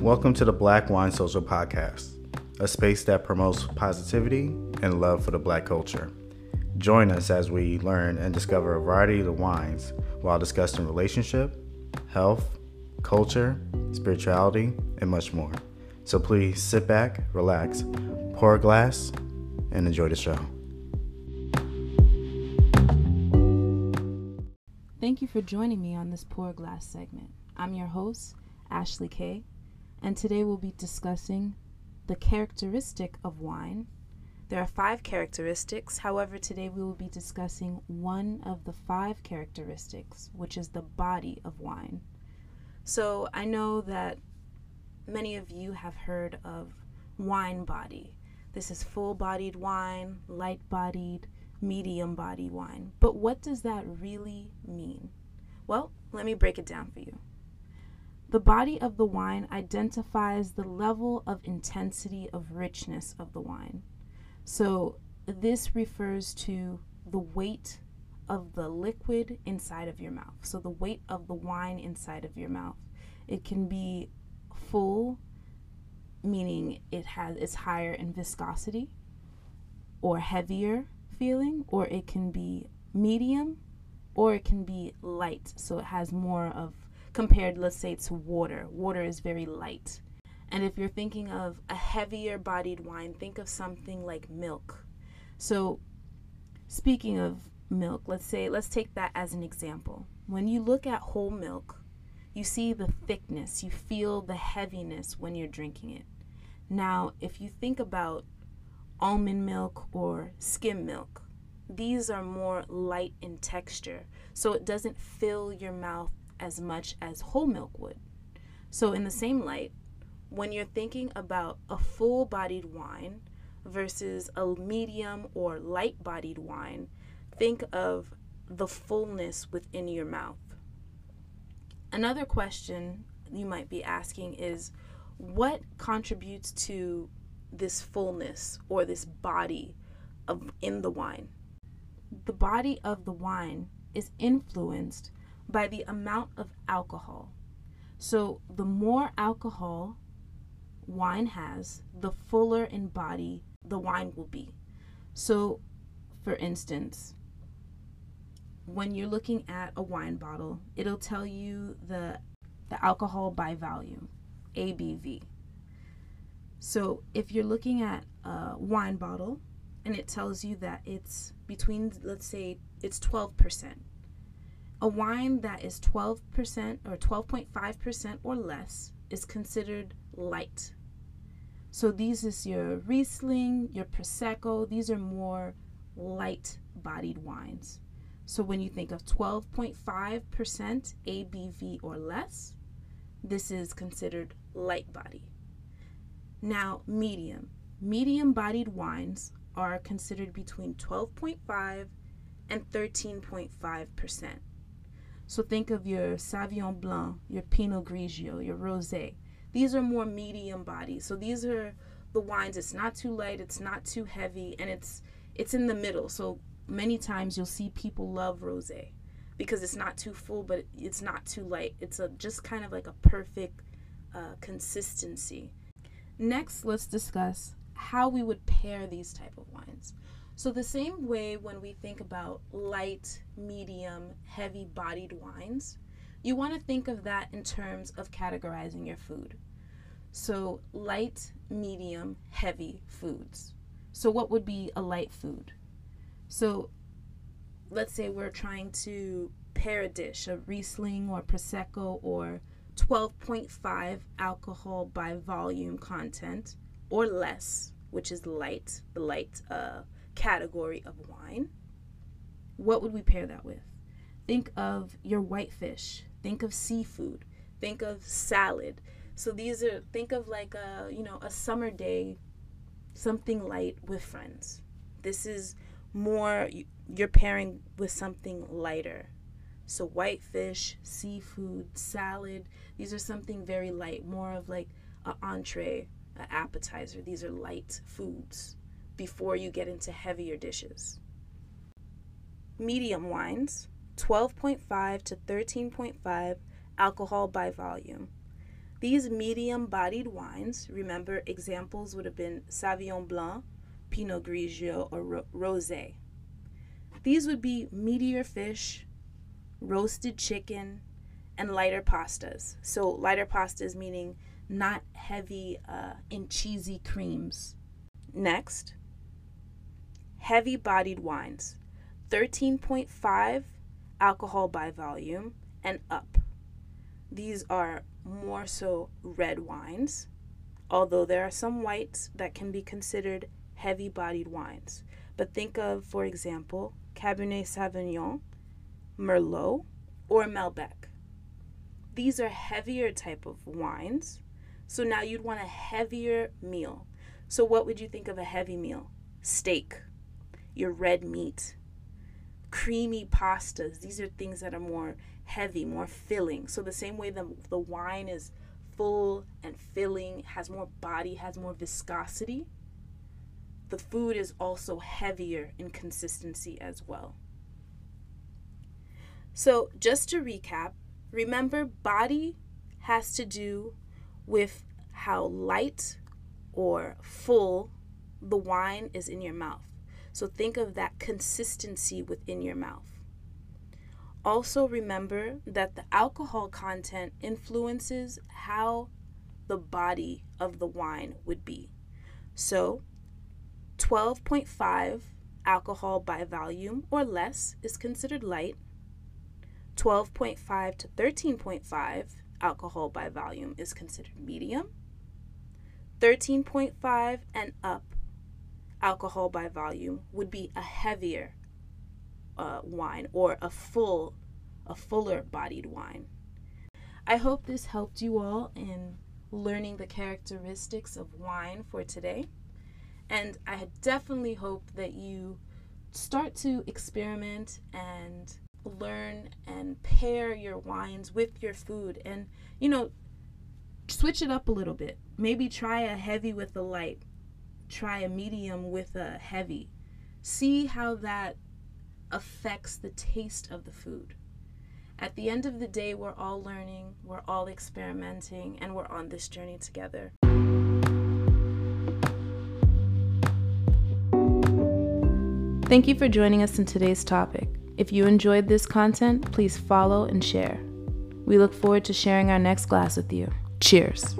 Welcome to the Black Wine Social Podcast, a space that promotes positivity and love for the black culture. Join us as we learn and discover a variety of wines while discussing relationship, health, culture, spirituality, and much more. So please sit back, relax, pour a glass, and enjoy the show. Thank you for joining me on this Pour Glass segment. I'm your host, Ashley Kay, and today we'll be discussing the characteristic of wine. There are five characteristics, however, today we will be discussing one of the five characteristics, which is the body of wine. So I know that many of you have heard of wine body. This is full bodied wine, light bodied, medium body wine. But what does that really mean? Well, let me break it down for you. The body of the wine identifies the level of intensity of richness of the wine. So, this refers to the weight of the liquid inside of your mouth. So, the weight of the wine inside of your mouth. It can be full, meaning it has it's higher in viscosity, or heavier, feeling, or it can be medium, or it can be light. So it has more of, compared, let's say, to water. Water is very light. And if you're thinking of a heavier bodied wine, think of something like milk. So, speaking of milk, let's say, let's take that as an example. When you look at whole milk, you see the thickness, you feel the heaviness when you're drinking it. Now, if you think about almond milk or skim milk. These are more light in texture, so it doesn't fill your mouth as much as whole milk would. So, in the same light, when you're thinking about a full bodied wine versus a medium or light bodied wine, think of the fullness within your mouth. Another question you might be asking is what contributes to this fullness or this body of in the wine. The body of the wine is influenced by the amount of alcohol. So the more alcohol wine has, the fuller in body the wine will be. So for instance, when you're looking at a wine bottle, it'll tell you the the alcohol by volume, ABV. So if you're looking at a wine bottle and it tells you that it's between, let's say, it's 12%, a wine that is 12% or 12.5% or less is considered light. So these is your Riesling, your Prosecco, these are more light bodied wines. So when you think of 12.5% ABV or less, this is considered light body. Now, medium. Medium bodied wines are considered between 12.5 and 13.5%. So think of your Sauvignon Blanc, your Pinot Grigio, your Rosé. These are more medium bodies. So these are the wines. It's not too light, it's not too heavy, and it's it's in the middle. So many times you'll see people love rosé because it's not too full, but it's not too light. It's a just kind of like a perfect uh, consistency. Next, let's discuss how we would pair these type of wines. So the same way when we think about light, medium, heavy bodied wines, you want to think of that in terms of categorizing your food. So light, medium, heavy foods. So what would be a light food? So let's say we're trying to pair a dish, a Riesling or Prosecco or 12.5 alcohol by volume content or less, which is light, the light uh, category of wine, what would we pair that with? Think of your whitefish, think of seafood, think of salad. So these are think of like a, you know, a summer day, something light with friends. This is more you're pairing with something lighter so whitefish, seafood, salad, these are something very light, more of like an entree, an appetizer. These are light foods before you get into heavier dishes. Medium wines, 12.5 to 13.5 alcohol by volume. These medium bodied wines, remember examples would have been Sauvignon Blanc, Pinot Grigio, or Ro- Rosé. These would be meatier fish, roasted chicken, and lighter pastas. So, lighter pastas meaning not heavy uh, in cheesy creams. Next, heavy bodied wines 13.5 alcohol by volume and up. These are more so red wines, although there are some whites that can be considered heavy bodied wines. But think of, for example, Cabernet Sauvignon, Merlot, or Malbec. These are heavier type of wines. So now you'd want a heavier meal. So what would you think of a heavy meal? Steak, your red meat, creamy pastas. These are things that are more heavy, more filling. So the same way the, the wine is full and filling, has more body, has more viscosity, the food is also heavier in consistency as well. So just to recap, remember body has to do with how light or full the wine is in your mouth. So think of that consistency within your mouth. Also, remember that the alcohol content influences how the body of the wine would be. So, 12.5 alcohol by volume or less is considered light. 12.5 to 13.5 alcohol by volume is considered medium. 13.5 and up alcohol by volume would be a heavier uh, wine or a full, a fuller bodied wine. I hope this helped you all in learning the characteristics of wine for today. And I definitely hope that you start to experiment and learn and pair your wines with your food and, you know, switch it up a little bit. Maybe try a heavy with a light try a medium with a heavy. See how that affects the taste of the food. At the end of the day, we're all learning, we're all experimenting, and we're on this journey together. Thank you for joining us in today's topic. If you enjoyed this content, please follow and share. We look forward to sharing our next glass with you. Cheers.